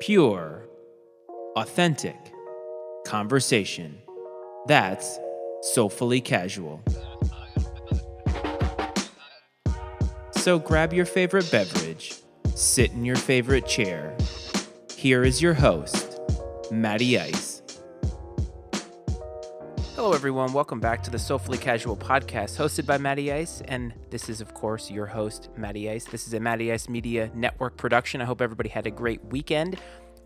pure, authentic conversation. That's soulfully casual. So grab your favorite beverage, sit in your favorite chair. Here is your host, Matty Ice. Everyone. Welcome back to the Soulfully Casual podcast hosted by Matty Ice. And this is, of course, your host, Matty Ice. This is a Matty Ice Media Network production. I hope everybody had a great weekend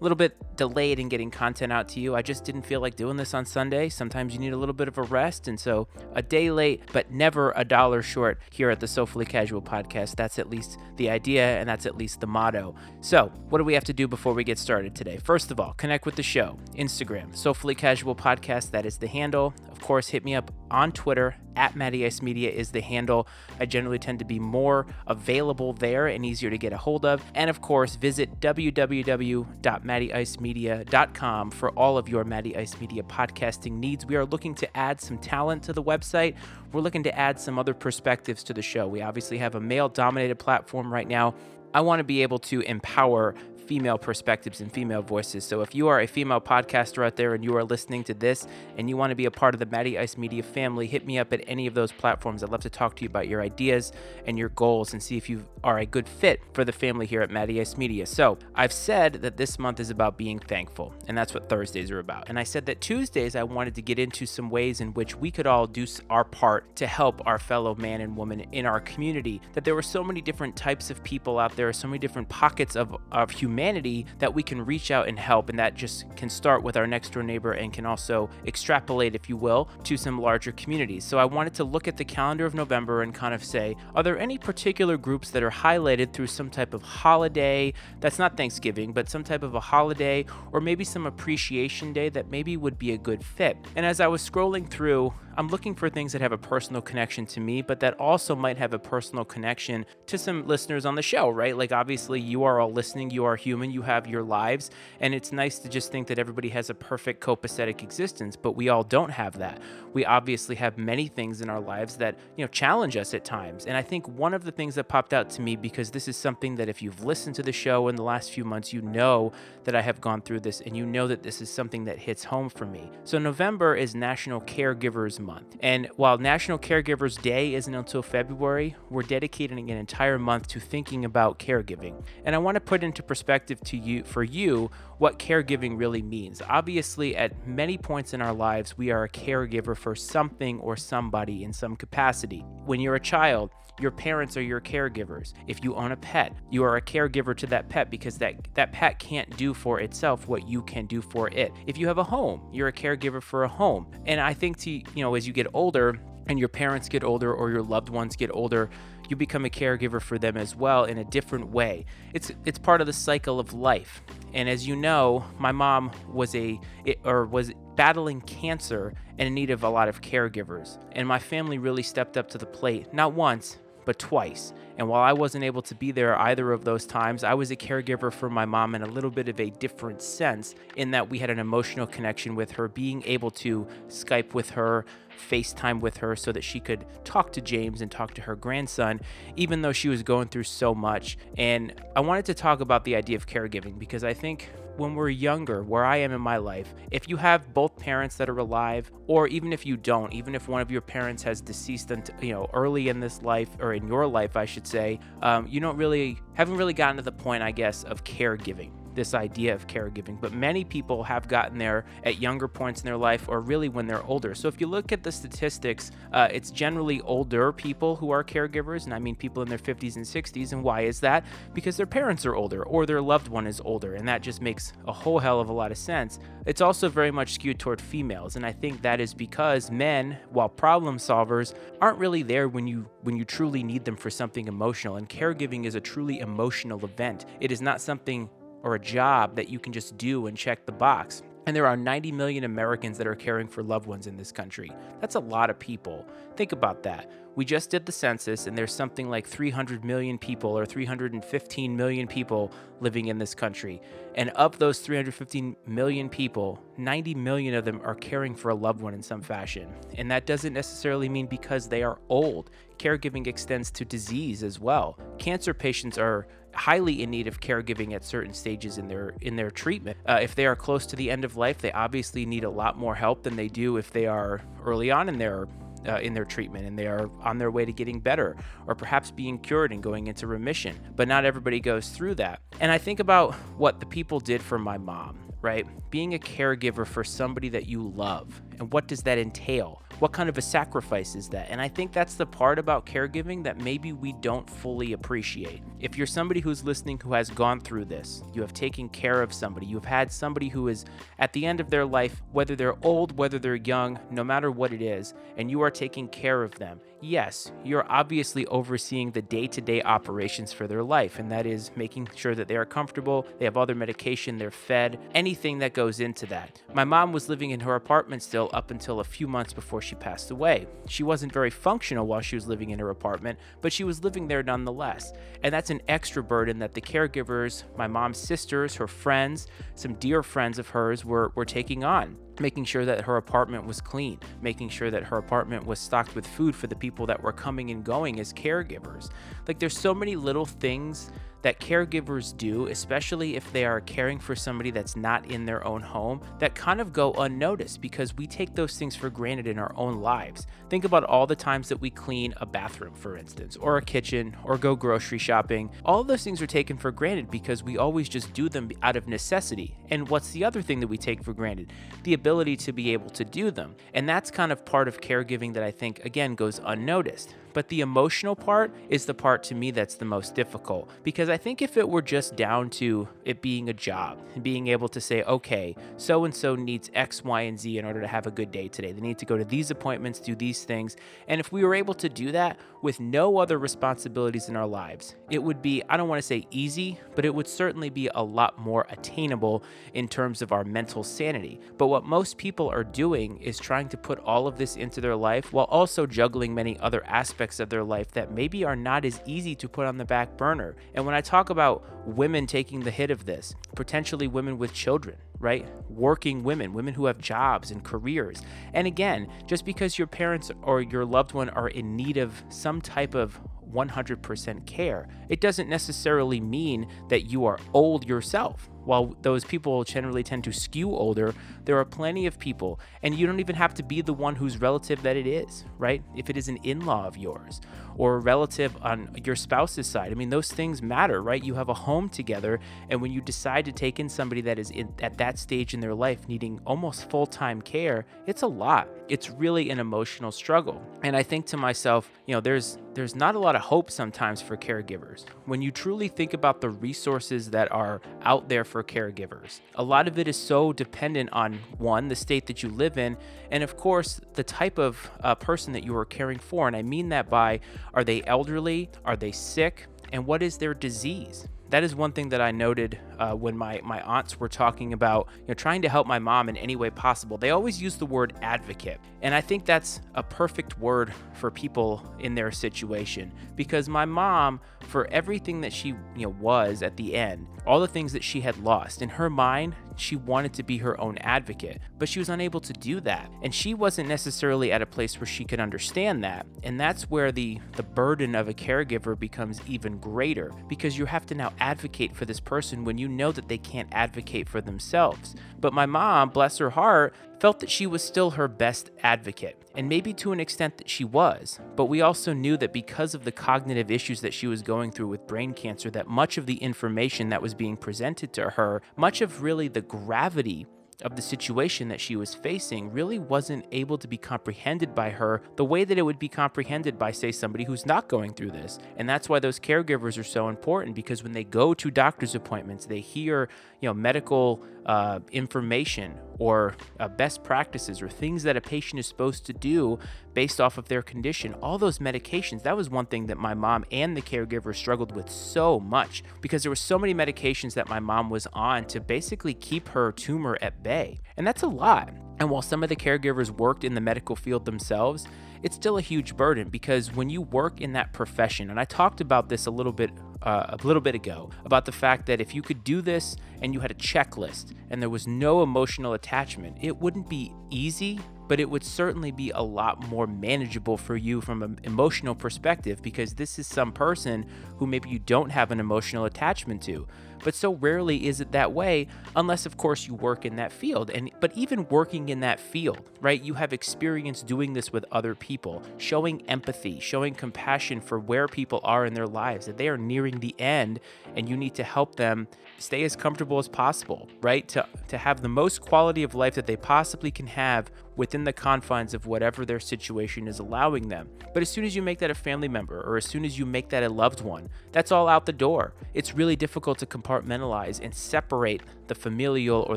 a little bit delayed in getting content out to you. I just didn't feel like doing this on Sunday. Sometimes you need a little bit of a rest. And so a day late, but never a dollar short here at the Soulfully Casual podcast. That's at least the idea and that's at least the motto. So, what do we have to do before we get started today? First of all, connect with the show. Instagram, Soulfully Casual Podcast. That is the handle. Course, hit me up on Twitter at Matty Ice Media is the handle. I generally tend to be more available there and easier to get a hold of. And of course, visit www.mattyicemedia.com for all of your Matty Ice Media podcasting needs. We are looking to add some talent to the website. We're looking to add some other perspectives to the show. We obviously have a male dominated platform right now. I want to be able to empower female perspectives and female voices. So if you are a female podcaster out there and you are listening to this and you want to be a part of the Matty Ice Media family, hit me up at any of those platforms. I'd love to talk to you about your ideas and your goals and see if you are a good fit for the family here at Matty Ice Media. So I've said that this month is about being thankful, and that's what Thursdays are about. And I said that Tuesdays I wanted to get into some ways in which we could all do our part to help our fellow man and woman in our community. That there were so many different types of people out there, so many different pockets of, of humanity humanity that we can reach out and help. And that just can start with our next door neighbor and can also extrapolate, if you will, to some larger communities. So I wanted to look at the calendar of November and kind of say, are there any particular groups that are highlighted through some type of holiday that's not Thanksgiving, but some type of a holiday or maybe some appreciation day that maybe would be a good fit? And as I was scrolling through, I'm looking for things that have a personal connection to me, but that also might have a personal connection to some listeners on the show, right? Like, obviously, you are all listening, you are human, you have your lives, and it's nice to just think that everybody has a perfect copacetic existence, but we all don't have that. We obviously have many things in our lives that, you know, challenge us at times. And I think one of the things that popped out to me, because this is something that if you've listened to the show in the last few months, you know that I have gone through this and you know that this is something that hits home for me. So, November is National Caregivers month. And while National Caregivers Day isn't until February, we're dedicating an entire month to thinking about caregiving. And I want to put into perspective to you for you what caregiving really means. Obviously, at many points in our lives, we are a caregiver for something or somebody in some capacity. When you're a child, your parents are your caregivers. If you own a pet, you are a caregiver to that pet because that, that pet can't do for itself what you can do for it. If you have a home, you're a caregiver for a home. And I think to, you know, as you get older, and your parents get older or your loved ones get older, you become a caregiver for them as well in a different way. It's it's part of the cycle of life. And as you know, my mom was a or was battling cancer and in need of a lot of caregivers. And my family really stepped up to the plate, not once, but twice. And while I wasn't able to be there either of those times, I was a caregiver for my mom in a little bit of a different sense, in that we had an emotional connection with her, being able to Skype with her, FaceTime with her so that she could talk to James and talk to her grandson, even though she was going through so much. And I wanted to talk about the idea of caregiving because I think when we're younger, where I am in my life, if you have both parents that are alive, or even if you don't, even if one of your parents has deceased, you know, early in this life or in your life, I should say, um, you don't really haven't really gotten to the point, I guess, of caregiving this idea of caregiving, but many people have gotten there at younger points in their life or really when they're older. So if you look at the statistics, uh, it's generally older people who are caregivers, and I mean people in their 50s and 60s. And why is that? Because their parents are older or their loved one is older, and that just makes a whole hell of a lot of sense. It's also very much skewed toward females, and I think that is because men, while problem solvers, aren't really there when you when you truly need them for something emotional. And caregiving is a truly emotional event. It is not something or a job that you can just do and check the box. And there are 90 million Americans that are caring for loved ones in this country. That's a lot of people. Think about that. We just did the census, and there's something like 300 million people or 315 million people living in this country. And of those 315 million people, 90 million of them are caring for a loved one in some fashion. And that doesn't necessarily mean because they are old. Caregiving extends to disease as well. Cancer patients are highly in need of caregiving at certain stages in their in their treatment. Uh, if they are close to the end of life, they obviously need a lot more help than they do if they are early on in their uh, in their treatment and they are on their way to getting better or perhaps being cured and going into remission. But not everybody goes through that. And I think about what the people did for my mom, right? Being a caregiver for somebody that you love. And what does that entail? what kind of a sacrifice is that? And I think that's the part about caregiving that maybe we don't fully appreciate. If you're somebody who's listening who has gone through this, you have taken care of somebody, you've had somebody who is at the end of their life, whether they're old, whether they're young, no matter what it is, and you are taking care of them. Yes, you're obviously overseeing the day to day operations for their life, and that is making sure that they are comfortable, they have all their medication, they're fed, anything that goes into that. My mom was living in her apartment still up until a few months before she passed away. She wasn't very functional while she was living in her apartment, but she was living there nonetheless. And that's an extra burden that the caregivers, my mom's sisters, her friends, some dear friends of hers were, were taking on making sure that her apartment was clean, making sure that her apartment was stocked with food for the people that were coming and going as caregivers. Like there's so many little things that caregivers do, especially if they are caring for somebody that's not in their own home, that kind of go unnoticed because we take those things for granted in our own lives. Think about all the times that we clean a bathroom, for instance, or a kitchen, or go grocery shopping. All those things are taken for granted because we always just do them out of necessity. And what's the other thing that we take for granted? The ability to be able to do them. And that's kind of part of caregiving that I think, again, goes unnoticed. But the emotional part is the part to me that's the most difficult because I think if it were just down to it being a job and being able to say, okay, so and so needs X, Y, and Z in order to have a good day today, they need to go to these appointments, do these things. And if we were able to do that with no other responsibilities in our lives, it would be, I don't want to say easy, but it would certainly be a lot more attainable in terms of our mental sanity. But what most people are doing is trying to put all of this into their life while also juggling many other aspects aspects of their life that maybe are not as easy to put on the back burner. And when I talk about women taking the hit of this, potentially women with children, right? Working women, women who have jobs and careers. And again, just because your parents or your loved one are in need of some type of 100% care, it doesn't necessarily mean that you are old yourself. While those people generally tend to skew older, there are plenty of people, and you don't even have to be the one whose relative that it is, right? If it is an in law of yours or a relative on your spouse's side, I mean, those things matter, right? You have a home together, and when you decide to take in somebody that is in, at that stage in their life needing almost full time care, it's a lot. It's really an emotional struggle. And I think to myself, you know, there's there's not a lot of hope sometimes for caregivers. When you truly think about the resources that are out there for caregivers. A lot of it is so dependent on one, the state that you live in, and of course, the type of uh, person that you are caring for. And I mean that by are they elderly? Are they sick? And what is their disease? that is one thing that I noted uh, when my, my aunts were talking about you know trying to help my mom in any way possible. They always use the word advocate, and I think that's a perfect word for people in their situation because my mom, for everything that she you know was at the end, all the things that she had lost in her mind, she wanted to be her own advocate, but she was unable to do that. And she wasn't necessarily at a place where she could understand that. And that's where the the burden of a caregiver becomes even greater because you have to now advocate for this person when you know that they can't advocate for themselves. But my mom, bless her heart, felt that she was still her best advocate, and maybe to an extent that she was. But we also knew that because of the cognitive issues that she was going through with brain cancer, that much of the information that was being presented to her, much of really the gravity of the situation that she was facing really wasn't able to be comprehended by her the way that it would be comprehended by, say, somebody who's not going through this. And that's why those caregivers are so important because when they go to doctor's appointments, they hear, you know, medical uh, information or uh, best practices or things that a patient is supposed to do based off of their condition. All those medications, that was one thing that my mom and the caregiver struggled with so much because there were so many medications that my mom was on to basically keep her tumor at bay. And that's a lot. And while some of the caregivers worked in the medical field themselves, it's still a huge burden because when you work in that profession, and I talked about this a little bit uh, a little bit ago about the fact that if you could do this and you had a checklist and there was no emotional attachment, it wouldn't be easy but it would certainly be a lot more manageable for you from an emotional perspective because this is some person who maybe you don't have an emotional attachment to but so rarely is it that way unless of course you work in that field. And but even working in that field right you have experience doing this with other people showing empathy showing compassion for where people are in their lives that they are nearing the end and you need to help them stay as comfortable as possible right to to have the most quality of life that they possibly can have within the confines of whatever their situation is allowing them. But as soon as you make that a family member or as soon as you make that a loved one, that's all out the door. It's really difficult to compartmentalize and separate the familial or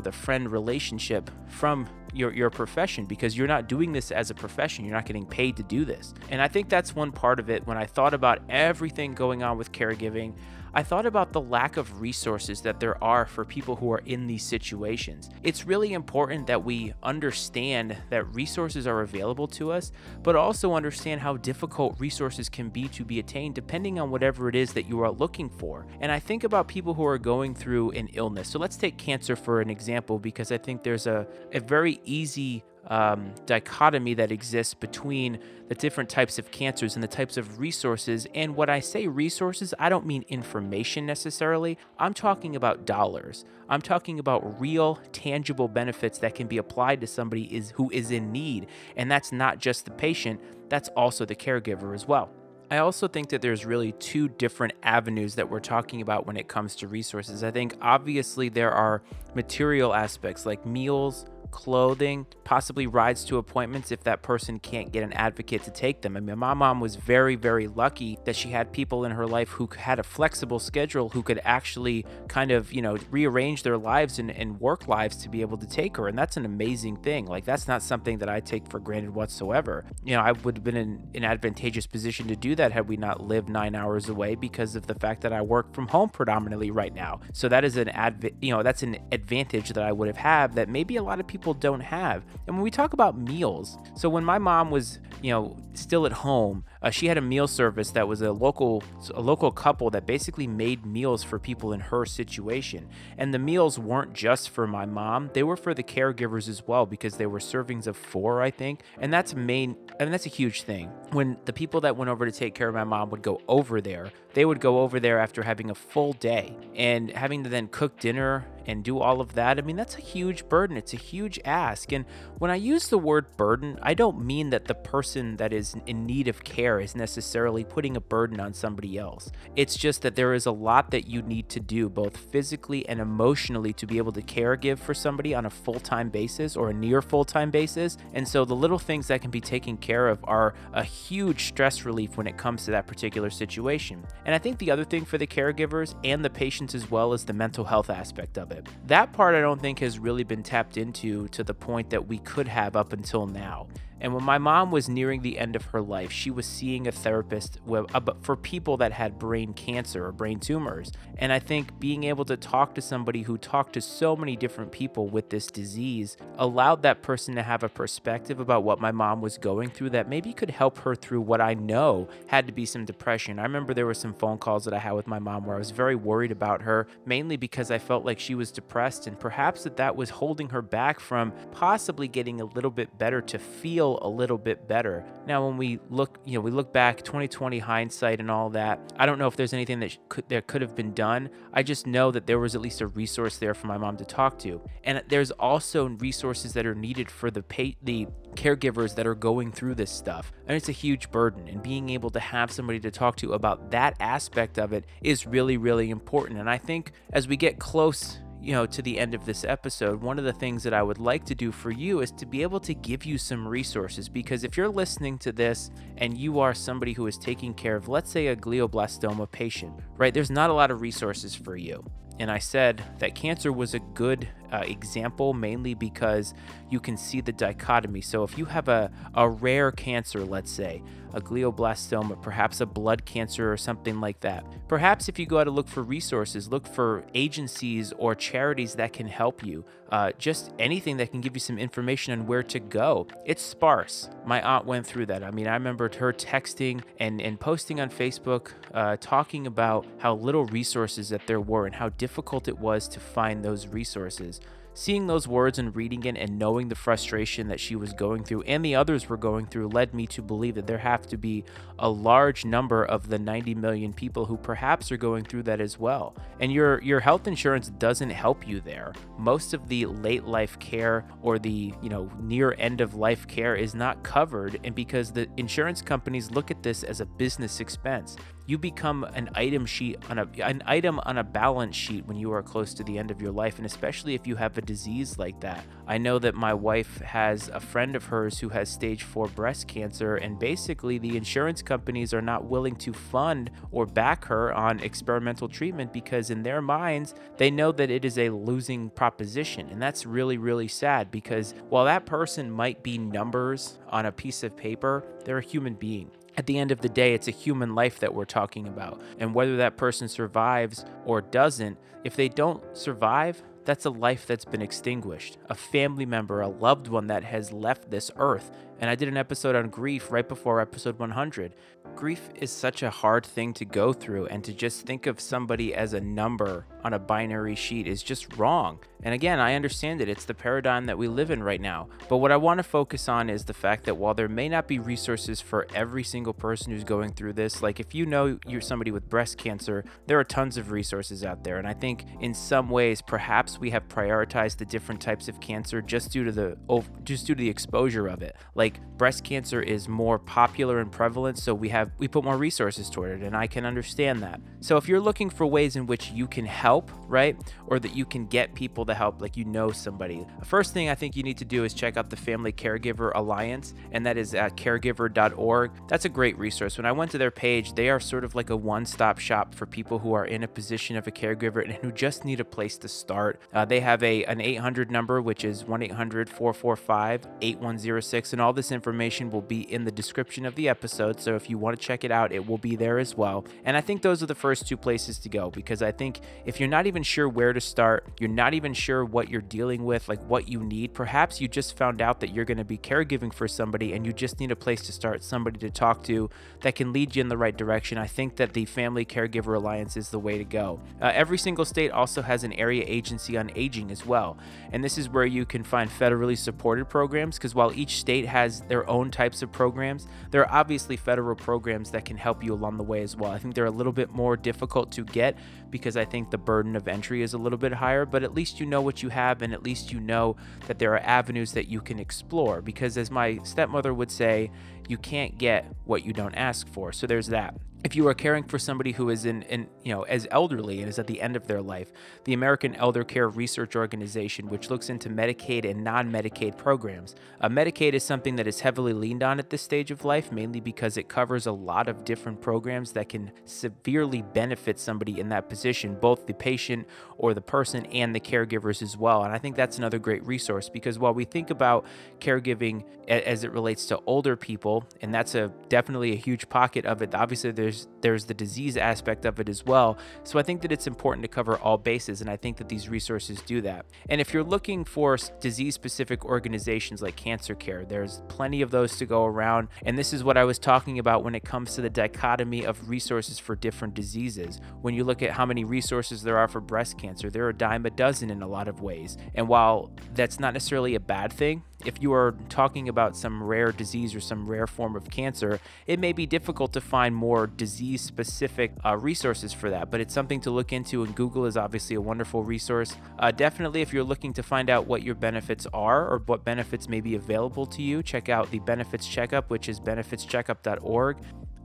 the friend relationship from your, your profession because you're not doing this as a profession. You're not getting paid to do this. And I think that's one part of it. When I thought about everything going on with caregiving, I thought about the lack of resources that there are for people who are in these situations. It's really important that we understand that resources are available to us, but also understand how difficult resources can be to be attained depending on whatever it is that you are looking for. And I think about people who are going through an illness. So let's take cancer for an example because I think there's a, a very easy um, dichotomy that exists between the different types of cancers and the types of resources. And when I say resources, I don't mean information necessarily. I'm talking about dollars. I'm talking about real, tangible benefits that can be applied to somebody is who is in need, and that's not just the patient. That's also the caregiver as well. I also think that there's really two different avenues that we're talking about when it comes to resources. I think obviously there are material aspects like meals, clothing, possibly rides to appointments if that person can't get an advocate to take them. I mean, my mom was very, very lucky that she had people in her life who had a flexible schedule who could actually kind of, you know, rearrange their lives and, and work lives to be able to take her. And that's an amazing thing. Like, that's not something that I take for granted whatsoever. You know, I would have been in an advantageous position to do that had we not lived nine hours away because of the fact that I work from home predominantly right now. So that is an adv, you know, that's an advantage that I would have had that maybe a lot of people people don't have. And when we talk about meals, so when my mom was, you know, still at home, uh, she had a meal service that was a local a local couple that basically made meals for people in her situation. And the meals weren't just for my mom; they were for the caregivers as well because they were servings of four, I think. And that's main, and that's a huge thing. When the people that went over to take care of my mom would go over there, they would go over there after having a full day and having to then cook dinner and do all of that. I mean, that's a huge burden. It's a huge ask. And when I use the word burden, I don't mean that the person that is in need of care is necessarily putting a burden on somebody else. It's just that there is a lot that you need to do, both physically and emotionally, to be able to care give for somebody on a full time basis or a near full time basis. And so the little things that can be taken care of are a huge stress relief when it comes to that particular situation. And I think the other thing for the caregivers and the patients as well is the mental health aspect of it. That part I don't think has really been tapped into to the point that we could have up until now. And when my mom was nearing the end of her life, she was seeing a therapist uh, for people that had brain cancer or brain tumors. And I think being able to talk to somebody who talked to so many different people with this disease allowed that person to have a perspective about what my mom was going through that maybe could help her through what I know had to be some depression. I remember there were some phone calls that I had with my mom where I was very worried about her, mainly because I felt like she was depressed and perhaps that that was holding her back from possibly getting a little bit better to feel feel a little bit better. Now, when we look, you know, we look back 2020 hindsight and all that. I don't know if there's anything that could that could have been done. I just know that there was at least a resource there for my mom to talk to, and there's also resources that are needed for the pay, the caregivers that are going through this stuff. And it's a huge burden, and being able to have somebody to talk to about that aspect of it is really, really important. And I think as we get close you know, to the end of this episode, one of the things that I would like to do for you is to be able to give you some resources. Because if you're listening to this and you are somebody who is taking care of, let's say, a glioblastoma patient, right, there's not a lot of resources for you. And I said that cancer was a good uh, example mainly because you can see the dichotomy. So if you have a, a rare cancer, let's say, a glioblastoma, perhaps a blood cancer or something like that. Perhaps if you go out to look for resources, look for agencies or charities that can help you. Uh, just anything that can give you some information on where to go. It's sparse. My aunt went through that. I mean, I remembered her texting and, and posting on Facebook, uh, talking about how little resources that there were and how difficult it was to find those resources. Seeing those words and reading it and knowing the frustration that she was going through and the others were going through led me to believe that there have to be a large number of the 90 million people who perhaps are going through that as well. And your your health insurance doesn't help you there. Most of the late life care or the, you know, near end of life care is not covered and because the insurance companies look at this as a business expense you become an item sheet on a an item on a balance sheet when you are close to the end of your life and especially if you have a disease like that. I know that my wife has a friend of hers who has stage 4 breast cancer and basically the insurance companies are not willing to fund or back her on experimental treatment because in their minds they know that it is a losing proposition and that's really really sad because while that person might be numbers on a piece of paper, they're a human being at the end of the day, it's a human life that we're talking about. And whether that person survives or doesn't, if they don't survive, that's a life that's been extinguished, a family member, a loved one that has left this earth. And I did an episode on grief right before episode 100. Grief is such a hard thing to go through, and to just think of somebody as a number on a binary sheet is just wrong. And again, I understand it, it's the paradigm that we live in right now. But what I want to focus on is the fact that while there may not be resources for every single person who's going through this, like if you know you're somebody with breast cancer, there are tons of resources out there. And I think in some ways, perhaps we have prioritized the different types of cancer just due to the just due to the exposure of it. Like breast cancer is more popular and prevalent, so we have have we put more resources toward it and I can understand that. So if you're looking for ways in which you can help, right? Or that you can get people to help like you know somebody. The first thing I think you need to do is check out the Family Caregiver Alliance and that is at caregiver.org. That's a great resource. When I went to their page, they are sort of like a one-stop shop for people who are in a position of a caregiver and who just need a place to start. Uh, they have a an 800 number which is 1-800-445-8106 and all this information will be in the description of the episode. So if you want to check it out, it will be there as well. And I think those are the first two places to go because I think if you're not even sure where to start, you're not even sure what you're dealing with, like what you need, perhaps you just found out that you're going to be caregiving for somebody and you just need a place to start, somebody to talk to that can lead you in the right direction. I think that the Family Caregiver Alliance is the way to go. Uh, every single state also has an area agency on aging as well. And this is where you can find federally supported programs because while each state has their own types of programs, there are obviously federal programs programs that can help you along the way as well. I think they're a little bit more difficult to get because I think the burden of entry is a little bit higher, but at least you know what you have and at least you know that there are avenues that you can explore because as my stepmother would say, you can't get what you don't ask for. So there's that. If you are caring for somebody who is in, in, you know as elderly and is at the end of their life the american elder care research organization which looks into medicaid and non-medicaid programs. Uh, medicaid is something that is heavily leaned on at this stage of life mainly because it covers a lot of different programs that can severely benefit somebody in that position both the patient or the person and the caregivers as well. And i think that's another great resource because while we think about caregiving as it relates to older people and that's a definitely a huge pocket of it obviously there's there's there's the disease aspect of it as well. So I think that it's important to cover all bases, and I think that these resources do that. And if you're looking for disease-specific organizations like Cancer Care, there's plenty of those to go around. And this is what I was talking about when it comes to the dichotomy of resources for different diseases. When you look at how many resources there are for breast cancer, there are a dime a dozen in a lot of ways. And while that's not necessarily a bad thing, if you are talking about some rare disease or some rare form of cancer, it may be difficult to find more disease specific uh, resources for that, but it's something to look into, and Google is obviously a wonderful resource. Uh, definitely, if you're looking to find out what your benefits are or what benefits may be available to you, check out the Benefits Checkup, which is benefitscheckup.org.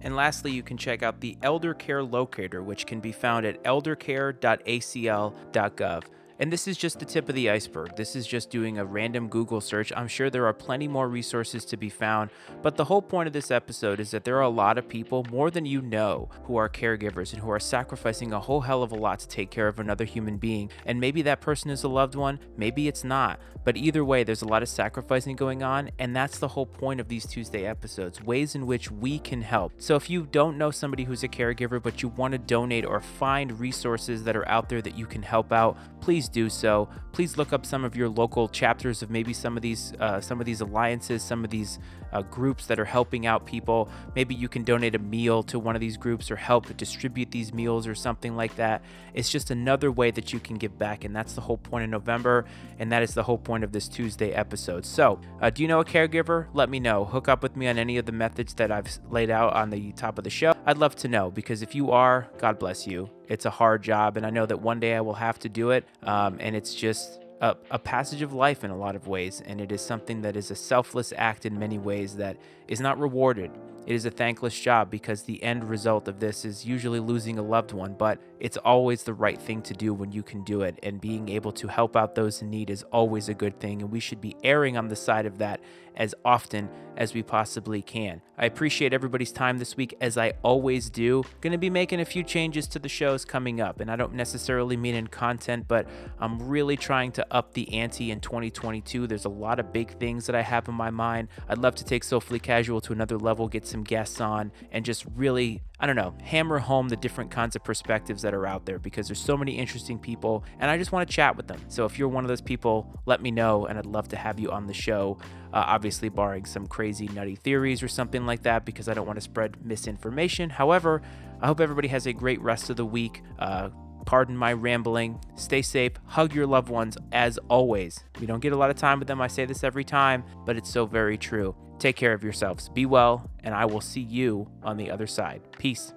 And lastly, you can check out the Elder Care Locator, which can be found at eldercare.acl.gov. And this is just the tip of the iceberg. This is just doing a random Google search. I'm sure there are plenty more resources to be found, but the whole point of this episode is that there are a lot of people, more than you know, who are caregivers and who are sacrificing a whole hell of a lot to take care of another human being. And maybe that person is a loved one, maybe it's not. But either way, there's a lot of sacrificing going on, and that's the whole point of these Tuesday episodes ways in which we can help. So if you don't know somebody who's a caregiver, but you want to donate or find resources that are out there that you can help out, please do so. Please look up some of your local chapters of maybe some of these uh, some of these alliances, some of these uh, groups that are helping out people. Maybe you can donate a meal to one of these groups or help distribute these meals or something like that. It's just another way that you can give back, and that's the whole point of November, and that is the whole point of this Tuesday episode. So, uh, do you know a caregiver? Let me know. Hook up with me on any of the methods that I've laid out on the top of the show. I'd love to know because if you are, God bless you. It's a hard job, and I know that one day I will have to do it, um, and it's just a, a, passage of life in a lot of ways, and it is something that is a selfless act in many ways that is not rewarded. It is a thankless job because the end result of this is usually losing a loved one, but it's always the right thing to do when you can do it. And being able to help out those in need is always a good thing. And we should be erring on the side of that as often as we possibly can. I appreciate everybody's time this week, as I always do. Going to be making a few changes to the shows coming up, and I don't necessarily mean in content, but I'm really trying to up the ante in 2022. There's a lot of big things that I have in my mind. I'd love to take Soulfully Casual to another level, get some guests on, and just really, I don't know, hammer home the different kinds of perspectives that are out there because there's so many interesting people and I just want to chat with them. So if you're one of those people, let me know and I'd love to have you on the show. Uh, obviously, barring some crazy, nutty theories or something like that, because I don't want to spread misinformation. However, I hope everybody has a great rest of the week. Uh, pardon my rambling. Stay safe. Hug your loved ones as always. We don't get a lot of time with them. I say this every time, but it's so very true. Take care of yourselves. Be well, and I will see you on the other side. Peace.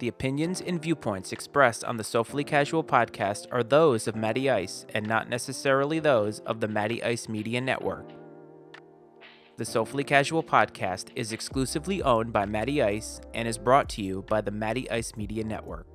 The opinions and viewpoints expressed on the Soulfully Casual podcast are those of Matty Ice and not necessarily those of the Matty Ice Media Network. The Soulfully Casual podcast is exclusively owned by Matty Ice and is brought to you by the Matty Ice Media Network.